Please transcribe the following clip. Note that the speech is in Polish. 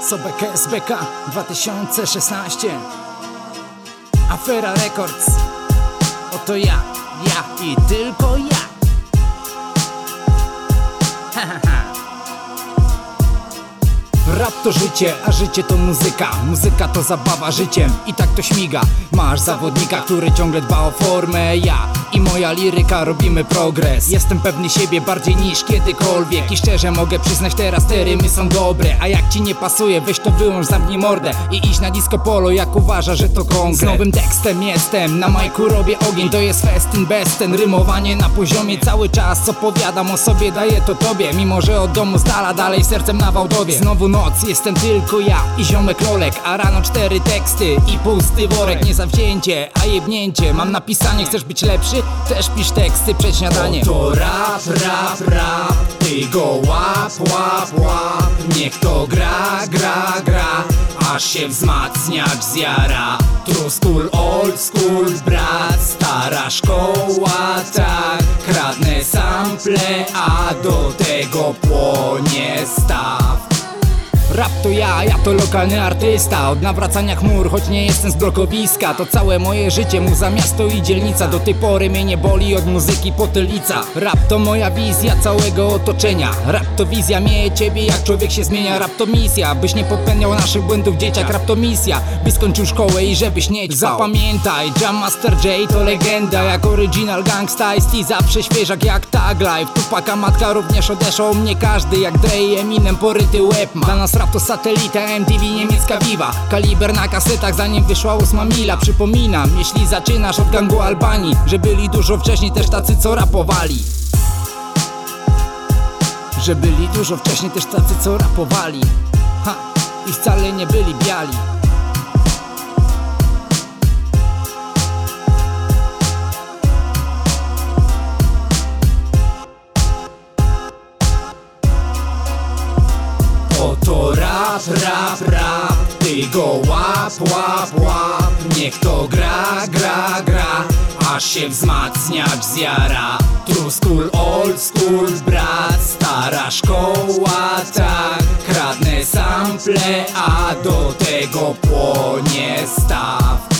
Sobek SBK 2016 Afera Records Oto ja, ja i tylko ja ha, ha, ha. Rap to życie, a życie to muzyka. Muzyka to zabawa życiem i tak to śmiga. Masz zawodnika, który ciągle dba o formę. Ja i moja liryka robimy progres. Jestem pewny siebie bardziej niż kiedykolwiek. I szczerze mogę przyznać teraz te rymy są dobre. A jak ci nie pasuje weź to wyłącz, zamknij mordę I idź na disco polo jak uważasz, że to konkret. Z nowym tekstem jestem, na majku robię ogień To jest festyn bez ten, rymowanie na poziomie Cały czas co powiadam o sobie daję to tobie. Mimo, że od domu z dala, dalej sercem na Wałdowie Znowu noc, jestem tylko ja i ziomek Lolek A rano cztery teksty i pusty worek Nie zawzięcie, a jebnięcie. Mam napisanie, chcesz być lepszy? Też pisz teksty przed śniadaniem. To rap, rap, rap Ty go łap, łap, łap. Niech to gra, gra, gra Aż się wzmacniacz zjara True school, old school, brat Stara szkoła, tak. Kradnę sample, a do tego płonie staw Rap to ja, ja to lokalny artysta. Od nawracania chmur, choć nie jestem z blokowiska To całe moje życie, muza, miasto i dzielnica. Do tej pory mnie nie boli od muzyki potylica. Rap to moja wizja całego otoczenia. Rap to wizja mnie, ciebie, jak człowiek się zmienia. Rap to misja, byś nie popełniał naszych błędów dzieciak. Rap to misja, by skończył szkołę i żebyś nie ćpał Zapamiętaj, Jam Master J to legenda. Jak original gangsta i zawsze świeżak jak Tag Life. Tupaka matka również odeszła mnie każdy Jak Dre i Eminem poryty łeb ma. Dla nas rap to satelita MTV niemiecka Viva. Kaliber na kasetach zanim wyszła ósma mila. Przypominam, jeśli zaczynasz od gangu Albanii Że byli dużo wcześniej też tacy co rapowali. Że byli dużo wcześniej też tacy co rapowali. Ha, i wcale nie byli biali rap, rap, rap. Ty go łap, łap, łap. Niech to gra, gra, gra. Aż się wzmacniacz zjara True school, old school, brat. Stara szkoła, tak. Kradnę sample, a do tego płonie staw